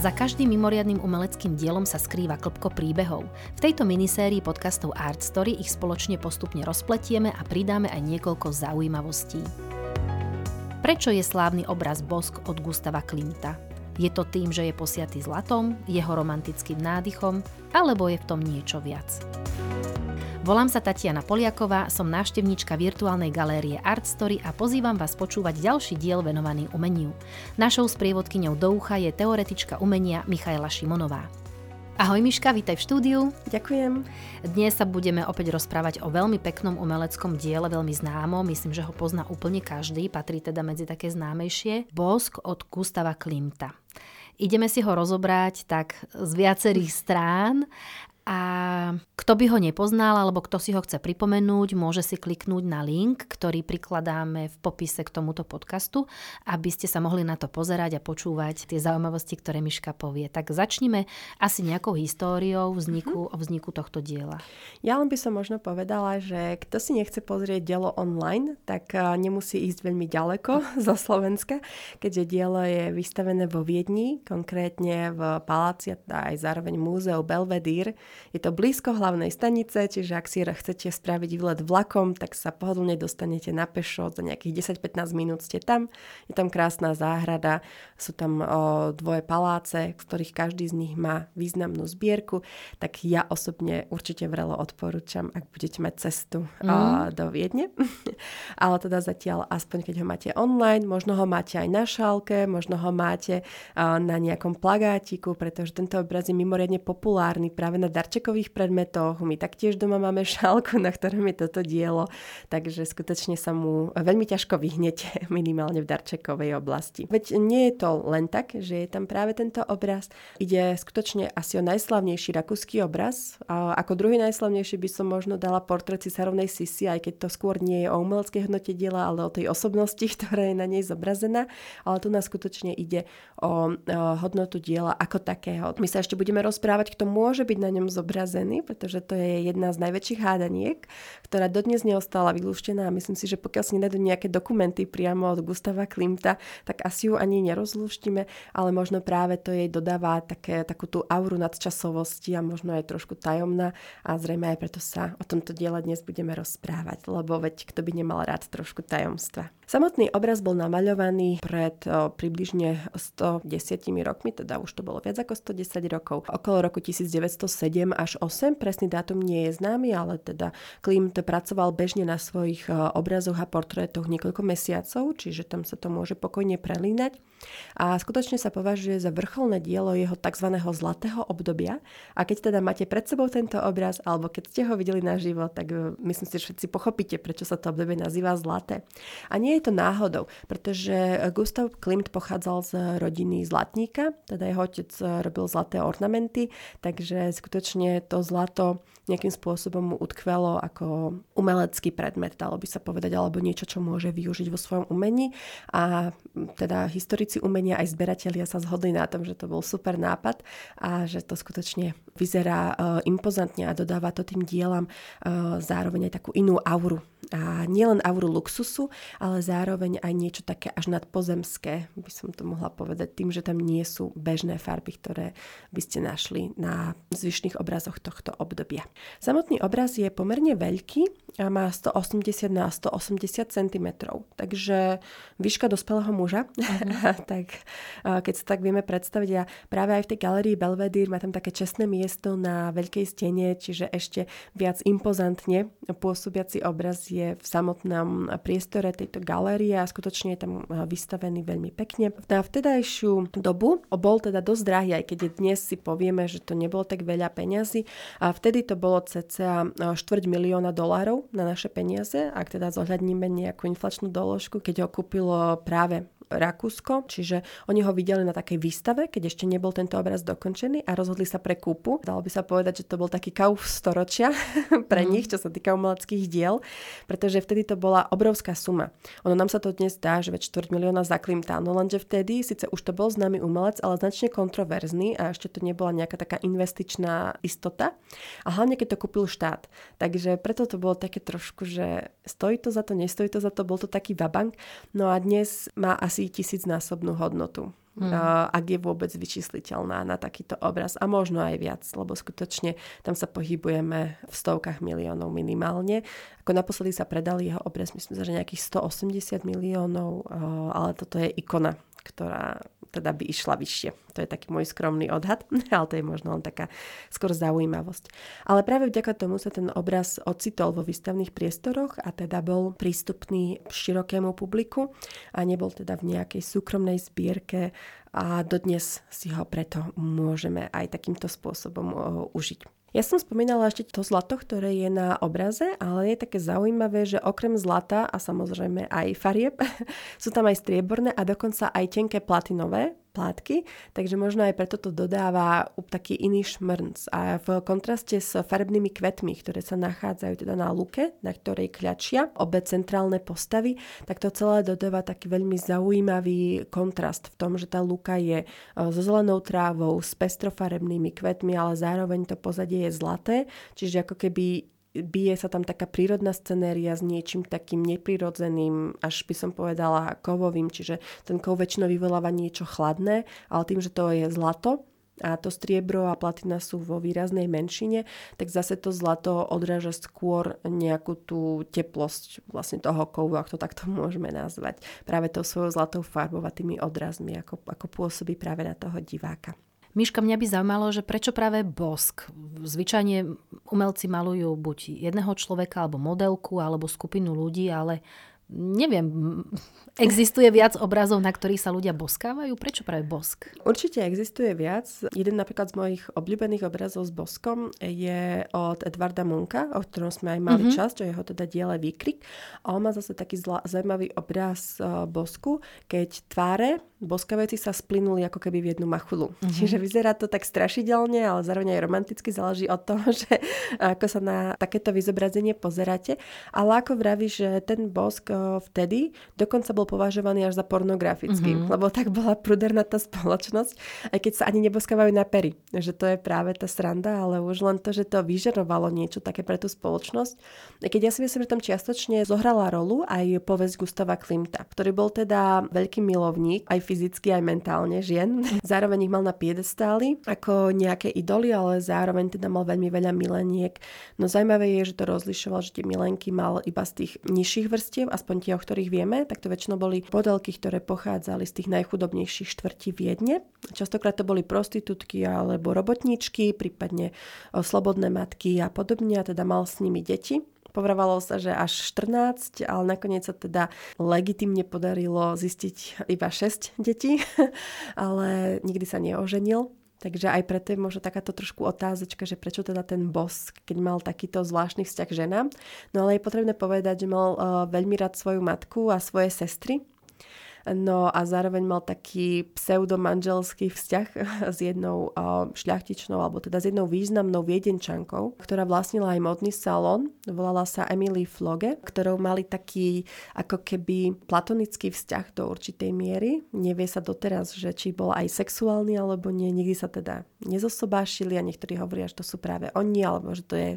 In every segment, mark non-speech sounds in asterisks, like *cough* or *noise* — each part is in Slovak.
Za každým mimoriadným umeleckým dielom sa skrýva klopko príbehov. V tejto minisérii podcastov Art Story ich spoločne postupne rozpletieme a pridáme aj niekoľko zaujímavostí. Prečo je slávny obraz Bosk od Gustava Klimta? Je to tým, že je posiatý zlatom, jeho romantickým nádychom, alebo je v tom niečo viac? Volám sa Tatiana Poliaková, som návštevníčka virtuálnej galérie Art Story a pozývam vás počúvať ďalší diel venovaný umeniu. Našou sprievodkyňou do ucha je teoretička umenia Michaela Šimonová. Ahoj Miška, vítaj v štúdiu. Ďakujem. Dnes sa budeme opäť rozprávať o veľmi peknom umeleckom diele, veľmi známo, myslím, že ho pozná úplne každý, patrí teda medzi také známejšie. Bosk od Gustava Klimta. Ideme si ho rozobrať tak z viacerých strán a kto by ho nepoznal alebo kto si ho chce pripomenúť, môže si kliknúť na link, ktorý prikladáme v popise k tomuto podcastu, aby ste sa mohli na to pozerať a počúvať tie zaujímavosti, ktoré Miška povie. Tak začnime asi nejakou históriou vzniku, mm-hmm. o vzniku tohto diela. Ja len by som možno povedala, že kto si nechce pozrieť dielo online, tak nemusí ísť veľmi ďaleko *laughs* zo Slovenska, keďže dielo je vystavené vo Viedni, konkrétne v paláci a aj zároveň múzeu Belvedere je to blízko hlavnej stanice, čiže ak si chcete spraviť výlet vlakom, tak sa pohodlne dostanete na pešo, za nejakých 10-15 minút ste tam. Je tam krásna záhrada, sú tam o, dvoje paláce, z ktorých každý z nich má významnú zbierku, tak ja osobne určite vrelo odporúčam, ak budete mať cestu mm. o, do Viedne. *laughs* Ale teda zatiaľ, aspoň keď ho máte online, možno ho máte aj na šálke, možno ho máte o, na nejakom plagátiku, pretože tento obraz je mimoriadne populárny práve na darčekových predmetoch. My taktiež doma máme šálku, na ktorom je toto dielo, takže skutočne sa mu veľmi ťažko vyhnete *laughs* minimálne v darčekovej oblasti. Veď nie je to len tak, že je tam práve tento obraz. Ide skutočne asi o najslavnejší rakúsky obraz. A ako druhý najslavnejší by som možno dala portrét cisárovnej Sisi, aj keď to skôr nie je o umeleckej hodnote diela, ale o tej osobnosti, *laughs* ktorá je na nej zobrazená. Ale tu nás skutočne ide o, hodnotu diela ako takého. My sa ešte budeme rozprávať, kto môže byť na ňom zobrazený, pretože to je jedna z najväčších hádaniek, ktorá dodnes neostala vylúštená a myslím si, že pokiaľ si nedajú nejaké dokumenty priamo od Gustava Klimta, tak asi ju ani nerozlúštime, ale možno práve to jej dodáva také, takú tú auru nadčasovosti a možno aj trošku tajomná a zrejme aj preto sa o tomto diele dnes budeme rozprávať, lebo veď kto by nemal rád trošku tajomstva. Samotný obraz bol namaľovaný pred o, približne 110 rokmi, teda už to bolo viac ako 110 rokov, okolo roku 1907 až 8. Presný dátum nie je známy, ale teda Klimt pracoval bežne na svojich e, obrazoch a portrétoch niekoľko mesiacov, čiže tam sa to môže pokojne prelínať. A skutočne sa považuje za vrcholné dielo jeho tzv. zlatého obdobia. A keď teda máte pred sebou tento obraz, alebo keď ste ho videli naživo, tak e, myslím si, že všetci pochopíte, prečo sa to obdobie nazýva zlaté. A nie je to náhodou, pretože Gustav Klimt pochádzal z rodiny zlatníka, teda jeho otec robil zlaté ornamenty, takže skutočne skutočne to zlato nejakým spôsobom mu utkvelo ako umelecký predmet, dalo by sa povedať, alebo niečo, čo môže využiť vo svojom umení. A teda historici umenia aj zberatelia sa zhodli na tom, že to bol super nápad a že to skutočne vyzerá uh, impozantne a dodáva to tým dielam uh, zároveň aj takú inú auru. A nielen auru luxusu, ale zároveň aj niečo také až nadpozemské, by som to mohla povedať, tým, že tam nie sú bežné farby, ktoré by ste našli na zvyšných obrazoch tohto obdobia. Samotný obraz je pomerne veľký a má 180 na 180 cm, takže výška dospelého muža. Uh-huh. *laughs* tak keď sa tak vieme predstaviť, a práve aj v tej galerii Belvedere má tam také čestné miesto na veľkej stene, čiže ešte viac impozantne pôsobiaci obraz je v samotnom priestore tejto galérie a skutočne je tam vystavený veľmi pekne. Na vtedajšiu dobu bol teda dosť drahý, aj keď dnes si povieme, že to nebolo tak veľa peniazy a vtedy to bolo cca e, štvrť milióna dolárov na naše peniaze, ak teda zohľadníme nejakú inflačnú doložku, keď ho kúpilo práve Rakúsko, čiže oni ho videli na takej výstave, keď ešte nebol tento obraz dokončený a rozhodli sa pre kúpu. Dalo by sa povedať, že to bol taký kauf storočia *laughs* pre mm. nich, čo sa týka umeleckých diel, pretože vtedy to bola obrovská suma. Ono nám sa to dnes dá, že veď 4 milióna za Klimta, no lenže vtedy síce už to bol známy umelec, ale značne kontroverzný a ešte to nebola nejaká taká investičná istota. A hlavne keď to kúpil štát. Takže preto to bolo také trošku, že stojí to za to, nestojí to za to, bol to taký vabank. No a dnes má asi asi tisícnásobnú hodnotu. hmm. ak je vôbec vyčísliteľná na takýto obraz. A možno aj viac, lebo skutočne tam sa pohybujeme v stovkách miliónov minimálne. Ako naposledy sa predali jeho obraz, myslím, že nejakých 180 miliónov, uh, ale toto je ikona, ktorá teda by išla vyššie. To je taký môj skromný odhad, *laughs* ale to je možno len taká skôr zaujímavosť. Ale práve vďaka tomu sa ten obraz ocitol vo výstavných priestoroch a teda bol prístupný širokému publiku a nebol teda v nejakej súkromnej zbierke a dodnes si ho preto môžeme aj takýmto spôsobom užiť. Ja som spomínala ešte to zlato, ktoré je na obraze, ale je také zaujímavé, že okrem zlata a samozrejme aj farieb *laughs* sú tam aj strieborné a dokonca aj tenké platinové plátky, takže možno aj preto to dodáva taký iný šmrnc. A v kontraste s farebnými kvetmi, ktoré sa nachádzajú teda na luke, na ktorej kľačia obe centrálne postavy, tak to celé dodáva taký veľmi zaujímavý kontrast v tom, že tá luka je e, so zelenou trávou, s pestrofarebnými kvetmi, ale zároveň to pozadie je zlaté, čiže ako keby bije sa tam taká prírodná scenéria s niečím takým neprirodzeným, až by som povedala kovovým, čiže ten kov väčšinou vyvoláva niečo chladné, ale tým, že to je zlato, a to striebro a platina sú vo výraznej menšine, tak zase to zlato odráža skôr nejakú tú teplosť vlastne toho kovu, ak to takto *laughs* môžeme nazvať. Práve tou svojou zlatou farbou a tými odrazmi, ako, ako pôsobí práve na toho diváka. Miška, mňa by zaujímalo, že prečo práve bosk? Zvyčajne umelci malujú buď jedného človeka, alebo modelku, alebo skupinu ľudí, ale neviem, existuje viac obrazov, na ktorých sa ľudia boskávajú? Prečo práve bosk? Určite existuje viac. Jeden napríklad z mojich obľúbených obrazov s boskom je od Edvarda Munka, o ktorom sme aj mali mm-hmm. časť, o jeho teda diele Výkrik. A on má zase taký zla, zaujímavý obraz uh, bosku, keď tváre boskaveci sa splynuli ako keby v jednu machulu. Mm-hmm. Čiže vyzerá to tak strašidelne, ale zároveň aj romanticky záleží od toho, *laughs* že ako sa na takéto vyzobrazenie pozeráte. Ale ako vraví, že ten bosk vtedy dokonca bol považovaný až za pornografický, mm-hmm. lebo tak bola pruderná tá spoločnosť, aj keď sa ani neboskávajú na pery. Že to je práve tá sranda, ale už len to, že to vyžarovalo niečo také pre tú spoločnosť. Keď ja si myslím, že tam čiastočne zohrala rolu aj povesť Gustava Klimta, ktorý bol teda veľký milovník, aj fyzicky, aj mentálne žien. Zároveň ich mal na piedestáli ako nejaké idoly, ale zároveň teda mal veľmi veľa mileniek. No zaujímavé je, že to rozlišoval, že tie milenky mal iba z tých nižších vrstiev, aspoň aspoň tie, o ktorých vieme, tak to väčšinou boli modelky, ktoré pochádzali z tých najchudobnejších štvrtí Viedne. Častokrát to boli prostitútky alebo robotníčky, prípadne slobodné matky a podobne, a teda mal s nimi deti. Povravalo sa, že až 14, ale nakoniec sa teda legitimne podarilo zistiť iba 6 detí, *laughs* ale nikdy sa neoženil. Takže aj preto je možno takáto trošku otázočka, že prečo teda ten boss, keď mal takýto zvláštny vzťah k ženám. No ale je potrebné povedať, že mal uh, veľmi rád svoju matku a svoje sestry No a zároveň mal taký pseudomanželský vzťah s jednou šľachtičnou, alebo teda s jednou významnou viedenčankou, ktorá vlastnila aj modný salon. Volala sa Emily Floge, ktorou mali taký ako keby platonický vzťah do určitej miery. Nevie sa doteraz, že či bol aj sexuálny alebo nie. Nikdy sa teda nezosobášili a niektorí hovoria, že to sú práve oni, alebo že to je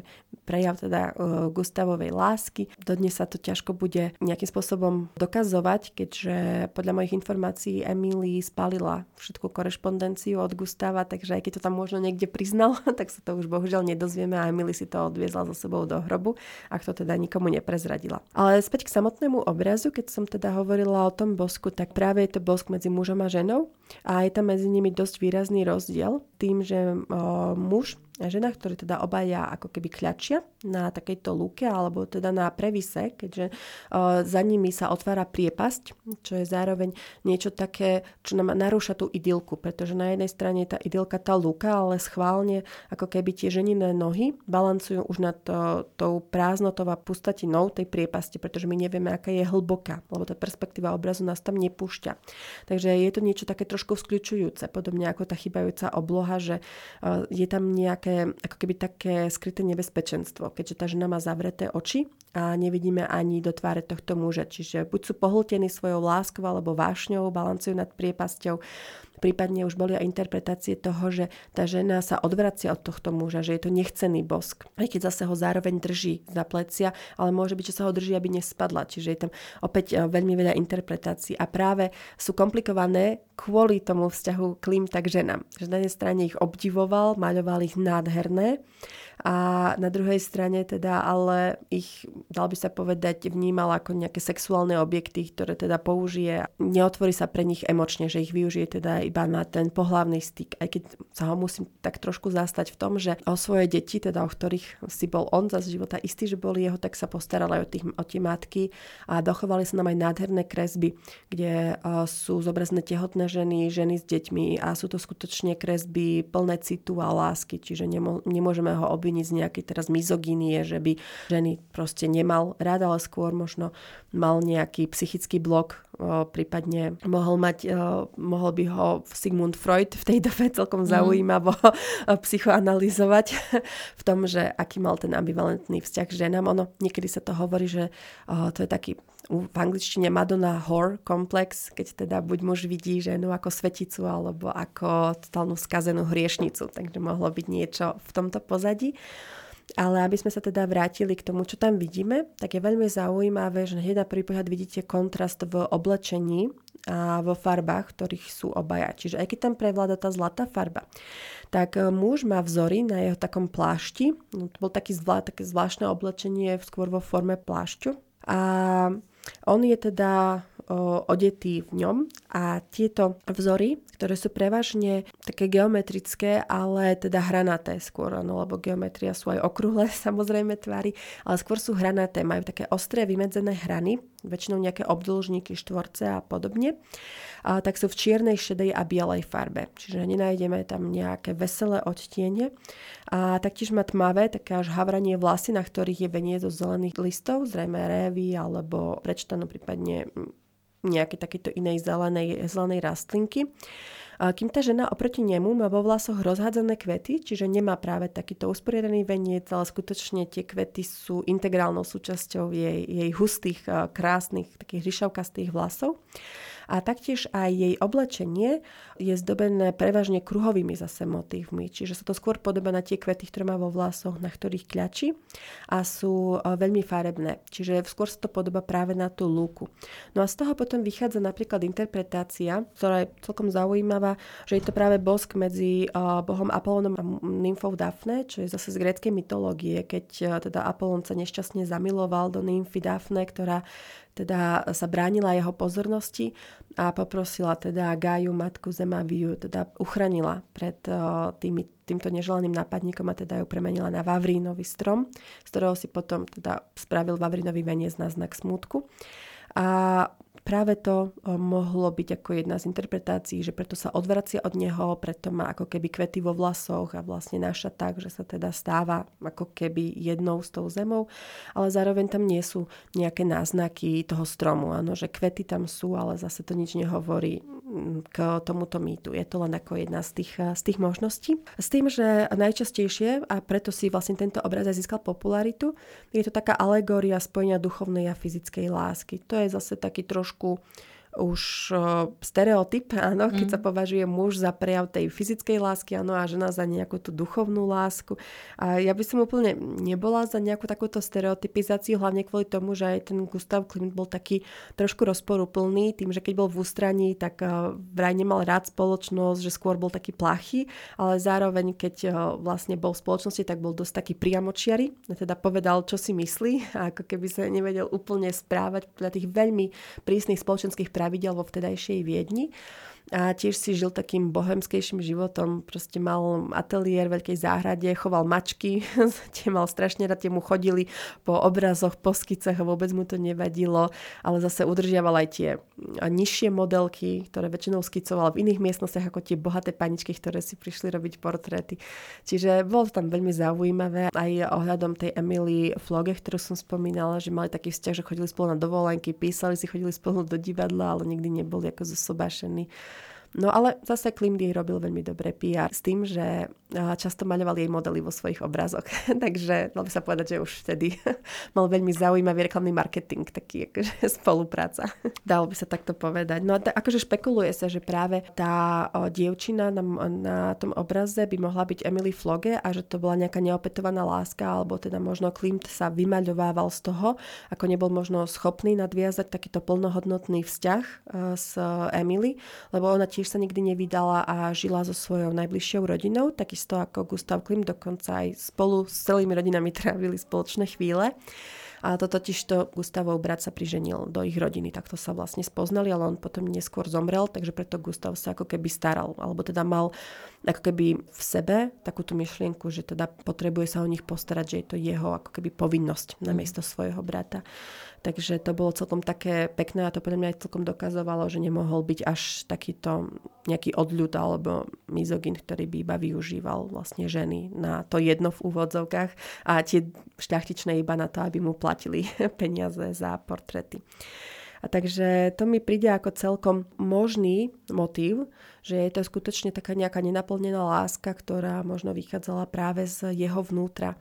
prejav teda Gustavovej lásky. Dodnes sa to ťažko bude nejakým spôsobom dokazovať, keďže podľa mojich informácií Emily spalila všetku korešpondenciu od Gustava, takže aj keď to tam možno niekde priznal, *laughs* tak sa to už bohužiaľ nedozvieme a Emily si to odviezla so sebou do hrobu, ak to teda nikomu neprezradila. Ale späť k samotnému obrazu, keď som teda hovorila o tom bosku, tak práve je to bosk medzi mužom a ženou a je tam medzi nimi dosť výrazný rozdiel tým, že o, muž žena, ktorí teda obaja ako keby kľačia na takejto lúke alebo teda na previse, keďže uh, za nimi sa otvára priepasť, čo je zároveň niečo také, čo nám narúša tú idylku, pretože na jednej strane je tá idylka tá lúka, ale schválne ako keby tie ženinné nohy balancujú už nad to, tou prázdnotou a pustatinou tej priepasti, pretože my nevieme, aká je hlboká, lebo tá perspektíva obrazu nás tam nepúšťa. Takže je to niečo také trošku skľúčujúce, podobne ako tá chybajúca obloha, že uh, je tam nejak také, ako keby také skryté nebezpečenstvo, keďže tá žena má zavreté oči a nevidíme ani do tváre tohto muža. Čiže buď sú pohltení svojou láskou alebo vášňou, balancujú nad priepasťou, prípadne už boli aj interpretácie toho, že tá žena sa odvracia od tohto muža, že je to nechcený bosk. Aj keď zase ho zároveň drží za plecia, ale môže byť, že sa ho drží, aby nespadla. Čiže je tam opäť e, veľmi veľa interpretácií a práve sú komplikované kvôli tomu vzťahu Klim tak ženám. Že na jednej strane ich obdivoval, maľoval ich nádherné a na druhej strane teda ale ich, dal by sa povedať, vnímal ako nejaké sexuálne objekty, ktoré teda použije. Neotvorí sa pre nich emočne, že ich využije teda iba na ten pohlavný styk. Aj keď sa ho musím tak trošku zastať v tom, že o svoje deti, teda o ktorých si bol on za života istý, že boli jeho, tak sa postaral aj o, tých, o tie matky a dochovali sa nám aj nádherné kresby, kde sú zobrazené tehotné ženy, ženy s deťmi a sú to skutočne kresby plné citu a lásky, čiže nemôžeme ho obviniť z nejakej teraz mizogínie, že by ženy proste nemal rád, ale skôr možno mal nejaký psychický blok, prípadne mohol mať, mohol by ho Sigmund Freud v tej dobe celkom mhm. zaujímavo mm. psychoanalizovať v tom, že aký mal ten ambivalentný vzťah k ženám. Ono, niekedy sa to hovorí, že to je taký v angličtine Madonna Whore komplex, keď teda buď muž vidí ženu ako sveticu alebo ako totálnu skazenú hriešnicu. Takže mohlo byť niečo v tomto pozadí. Ale aby sme sa teda vrátili k tomu, čo tam vidíme, tak je veľmi zaujímavé, že hneď na prvý pohľad vidíte kontrast v oblečení a vo farbách, ktorých sú obaja. Čiže aj keď tam prevláda tá zlatá farba, tak e, muž má vzory na jeho takom plášti. No, to bol taký zvlá, také zvláštne oblečenie skôr vo forme plášťu. A on je teda odetý v ňom a tieto vzory, ktoré sú prevažne také geometrické, ale teda hranaté skôr, no, lebo geometria sú aj okrúhle *laughs* samozrejme tvary, ale skôr sú hranaté, majú také ostré vymedzené hrany, väčšinou nejaké obdĺžníky, štvorce a podobne, a, tak sú v čiernej, šedej a bielej farbe. Čiže nenájdeme tam nejaké veselé odtiene. A taktiež má tmavé, také až havranie vlasy, na ktorých je venie zo zelených listov, zrejme révy alebo prečtano prípadne nejaké takéto inej zelenej, zelenej rastlinky. Kým tá žena oproti nemu má vo vlasoch rozhádzané kvety, čiže nemá práve takýto usporiadaný veniec, ale skutočne tie kvety sú integrálnou súčasťou jej, jej hustých, krásnych, takých ryšavkastých vlasov a taktiež aj jej oblečenie je zdobené prevažne kruhovými zase motívmi, čiže sa to skôr podoba na tie kvety, ktoré má vo vlasoch, na ktorých kľačí a sú e, veľmi farebné, čiže skôr sa to podoba práve na tú lúku. No a z toho potom vychádza napríklad interpretácia, ktorá je celkom zaujímavá, že je to práve bosk medzi e, bohom Apolónom a nymfou Dafne, čo je zase z gréckej mytológie, keď e, teda Apolón sa nešťastne zamiloval do nymfy Dafne, ktorá teda sa bránila jeho pozornosti a poprosila teda Gáju, matku Zemaviu, teda uchranila pred tými, týmto neželaným nápadníkom a teda ju premenila na Vavrínový strom, z ktorého si potom teda spravil Vavrínový veniec na znak smutku. A práve to mohlo byť ako jedna z interpretácií, že preto sa odvracia od neho, preto má ako keby kvety vo vlasoch a vlastne naša tak, že sa teda stáva ako keby jednou s tou zemou, ale zároveň tam nie sú nejaké náznaky toho stromu, áno, že kvety tam sú, ale zase to nič nehovorí mm, k tomuto mýtu. Je to len ako jedna z tých, z tých možností. S tým, že najčastejšie, a preto si vlastne tento obraz aj získal popularitu, je to taká alegória spojenia duchovnej a fyzickej lásky. To je zase taký trošku łóżku už stereotyp, áno, keď mm. sa považuje muž za prejav tej fyzickej lásky, áno, a žena za nejakú tú duchovnú lásku. A ja by som úplne nebola za nejakú takúto stereotypizáciu, hlavne kvôli tomu, že aj ten Gustav Klimt bol taký trošku rozporuplný, tým, že keď bol v ústraní, tak vraj nemal rád spoločnosť, že skôr bol taký plachý, ale zároveň, keď vlastne bol v spoločnosti, tak bol dosť taký priamočiary, teda povedal, čo si myslí, a ako keby sa nevedel úplne správať podľa tých veľmi prísnych spoločenských práv pravidel vo vtedajšej Viedni a tiež si žil takým bohemskejším životom. Proste mal ateliér v veľkej záhrade, choval mačky, *laughs* tie mal strašne rád, tie mu chodili po obrazoch, po skicech a vôbec mu to nevadilo, ale zase udržiaval aj tie nižšie modelky, ktoré väčšinou skicoval v iných miestnostiach ako tie bohaté paničky, ktoré si prišli robiť portréty. Čiže bolo to tam veľmi zaujímavé aj ohľadom tej Emily Floge, ktorú som spomínala, že mali taký vzťah, že chodili spolu na dovolenky, písali si, chodili spolu do divadla, ale nikdy neboli ako zosobášení No ale zase Klimt jej robil veľmi dobré PR s tým, že často maľoval jej modely vo svojich obrazoch. *laughs* Takže dalo by sa povedať, že už vtedy *laughs* mal veľmi zaujímavý reklamný marketing, taký akože *laughs* spolupráca. Dalo by sa takto povedať. No a t- akože špekuluje sa, že práve tá o, dievčina na, na tom obraze by mohla byť Emily Floge a že to bola nejaká neopetovaná láska, alebo teda možno Klimt sa vymaľovával z toho, ako nebol možno schopný nadviazať takýto plnohodnotný vzťah uh, s Emily, lebo ona tiež sa nikdy nevydala a žila so svojou najbližšou rodinou, takisto ako Gustav Klim, dokonca aj spolu s celými rodinami trávili spoločné chvíle. A to totiž to Gustavov brat sa priženil do ich rodiny, takto sa vlastne spoznali, ale on potom neskôr zomrel, takže preto Gustav sa ako keby staral, alebo teda mal ako keby v sebe takúto myšlienku, že teda potrebuje sa o nich postarať, že je to jeho ako keby povinnosť na mhm. miesto svojho brata. Takže to bolo celkom také pekné a to podľa mňa aj celkom dokazovalo, že nemohol byť až takýto nejaký odľud alebo mizogin, ktorý by iba využíval vlastne ženy na to jedno v úvodzovkách a tie šľachtičné iba na to, aby mu platili *laughs* peniaze za portrety. A takže to mi príde ako celkom možný motív, že je to skutočne taká nejaká nenaplnená láska, ktorá možno vychádzala práve z jeho vnútra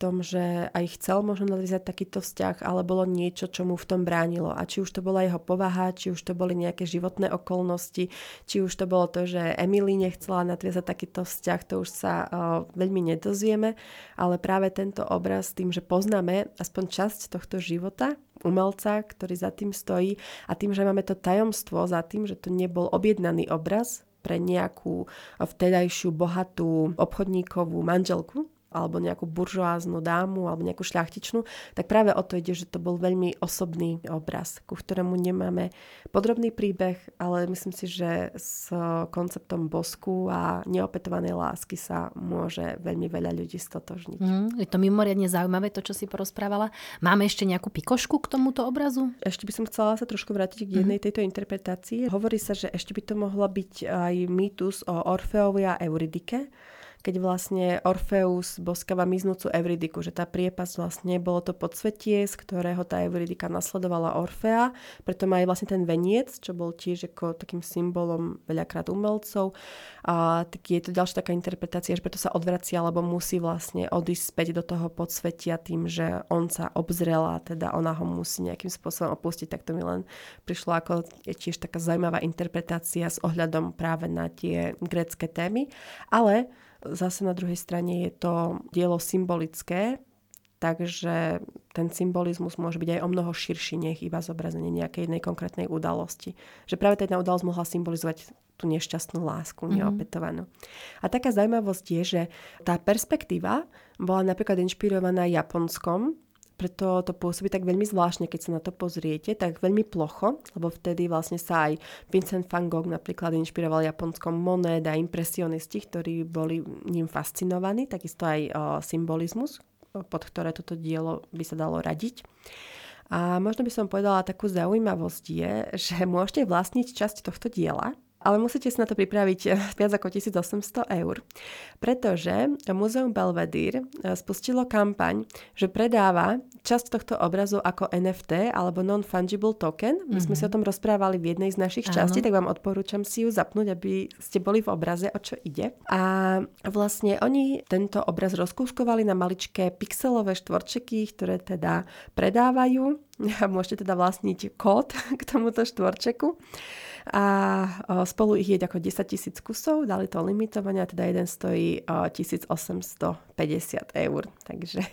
tom, že aj chcel možno nadviazať takýto vzťah, ale bolo niečo, čo mu v tom bránilo. A či už to bola jeho povaha, či už to boli nejaké životné okolnosti, či už to bolo to, že Emily nechcela nadviazať takýto vzťah, to už sa uh, veľmi nedozvieme, ale práve tento obraz tým, že poznáme aspoň časť tohto života, umelca, ktorý za tým stojí a tým, že máme to tajomstvo za tým, že to nebol objednaný obraz, pre nejakú vtedajšiu bohatú obchodníkovú manželku, alebo nejakú buržoáznu dámu alebo nejakú šľachtičnú, tak práve o to ide, že to bol veľmi osobný obraz, ku ktorému nemáme podrobný príbeh, ale myslím si, že s konceptom bosku a neopetovanej lásky sa môže veľmi veľa ľudí stotožniť. Mm, je to mimoriadne zaujímavé, to, čo si porozprávala. Máme ešte nejakú pikošku k tomuto obrazu? Ešte by som chcela sa trošku vrátiť k jednej mm. tejto interpretácii. Hovorí sa, že ešte by to mohlo byť aj mýtus o Orfeovi a Euridike, keď vlastne Orfeus boskáva miznúcu Evridiku, že tá priepas vlastne bolo to podsvetie, z ktorého tá Evridika nasledovala Orfea, preto má aj vlastne ten veniec, čo bol tiež ako takým symbolom veľakrát umelcov. A tak je to ďalšia taká interpretácia, že preto sa odvracia, alebo musí vlastne odísť späť do toho podsvetia tým, že on sa obzrela, teda ona ho musí nejakým spôsobom opustiť, tak to mi len prišlo ako je tiež taká zaujímavá interpretácia s ohľadom práve na tie grecké témy. Ale Zase na druhej strane je to dielo symbolické, takže ten symbolizmus môže byť aj o mnoho širší, nech iba zobrazenie nejakej jednej konkrétnej udalosti. Že práve tá jedna udalosť mohla symbolizovať tú nešťastnú lásku, mm-hmm. neopetovanú. A taká zaujímavosť je, že tá perspektíva bola napríklad inšpirovaná Japonskom, preto to pôsobí tak veľmi zvláštne, keď sa na to pozriete, tak veľmi plocho, lebo vtedy vlastne sa aj Vincent van Gogh napríklad inšpiroval japonskom Monet a impresionisti, ktorí boli ním fascinovaní, takisto aj o, symbolizmus, pod ktoré toto dielo by sa dalo radiť. A možno by som povedala takú zaujímavosť je, že môžete vlastniť časť tohto diela, ale musíte si na to pripraviť eh, viac ako 1800 eur. Pretože Múzeum Belvedere eh, spustilo kampaň, že predáva časť tohto obrazu ako NFT alebo non-fungible token. My mm-hmm. sme si o tom rozprávali v jednej z našich Áno. častí, tak vám odporúčam si ju zapnúť, aby ste boli v obraze, o čo ide. A vlastne oni tento obraz rozkúskovali na maličké pixelové štvorčeky, ktoré teda predávajú. *laughs* Môžete teda vlastniť kód *laughs* k tomuto štvorčeku a spolu ich je ako 10 tisíc kusov, dali to limitovanie a teda jeden stojí 1850 eur. Takže *laughs*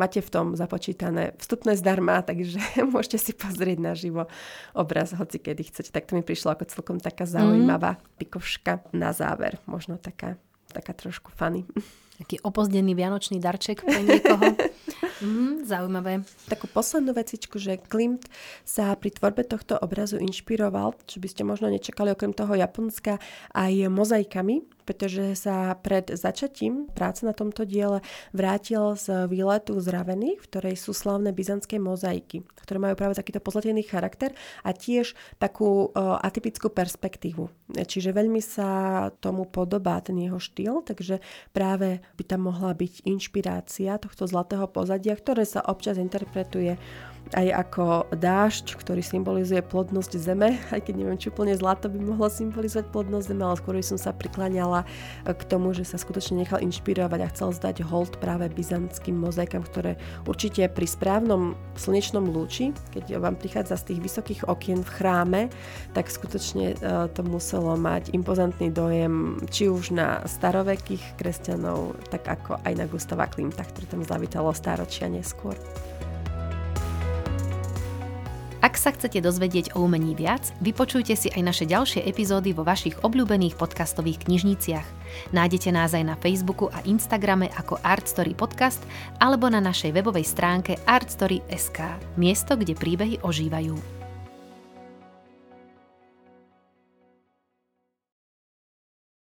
máte v tom započítané vstupné zdarma, takže *laughs* môžete si pozrieť na živo obraz hoci kedy chcete. Tak to mi prišlo ako celkom taká zaujímavá mm. pikoška na záver. Možno taká, taká trošku funny. *laughs* Taký opozdený vianočný darček pre niekoho. *laughs* Mm, zaujímavé. Takú poslednú vecičku, že Klimt sa pri tvorbe tohto obrazu inšpiroval, čo by ste možno nečakali okrem toho Japonska, aj mozaikami, pretože sa pred začatím práce na tomto diele vrátil z výletu z Raveny, v ktorej sú slavné byzantské mozaiky, ktoré majú práve takýto pozlatený charakter a tiež takú o, atypickú perspektívu. Čiže veľmi sa tomu podobá ten jeho štýl, takže práve by tam mohla byť inšpirácia tohto zlatého pozadia, ktoré sa občas interpretuje aj ako dážď, ktorý symbolizuje plodnosť zeme, *laughs* aj keď neviem, či úplne zlato by mohlo symbolizovať plodnosť zeme, ale skôr by som sa prikláňala k tomu, že sa skutočne nechal inšpirovať a chcel zdať hold práve byzantským mozaikám, ktoré určite pri správnom slnečnom lúči, keď vám prichádza z tých vysokých okien v chráme, tak skutočne to muselo mať impozantný dojem či už na starovekých kresťanov, tak ako aj na Gustava Klimta, ktorý tam zavítalo stáročia neskôr. Ak sa chcete dozvedieť o umení viac, vypočujte si aj naše ďalšie epizódy vo vašich obľúbených podcastových knižniciach. Nájdete nás aj na Facebooku a Instagrame ako Artstory Podcast alebo na našej webovej stránke artstory.sk, miesto, kde príbehy ožívajú.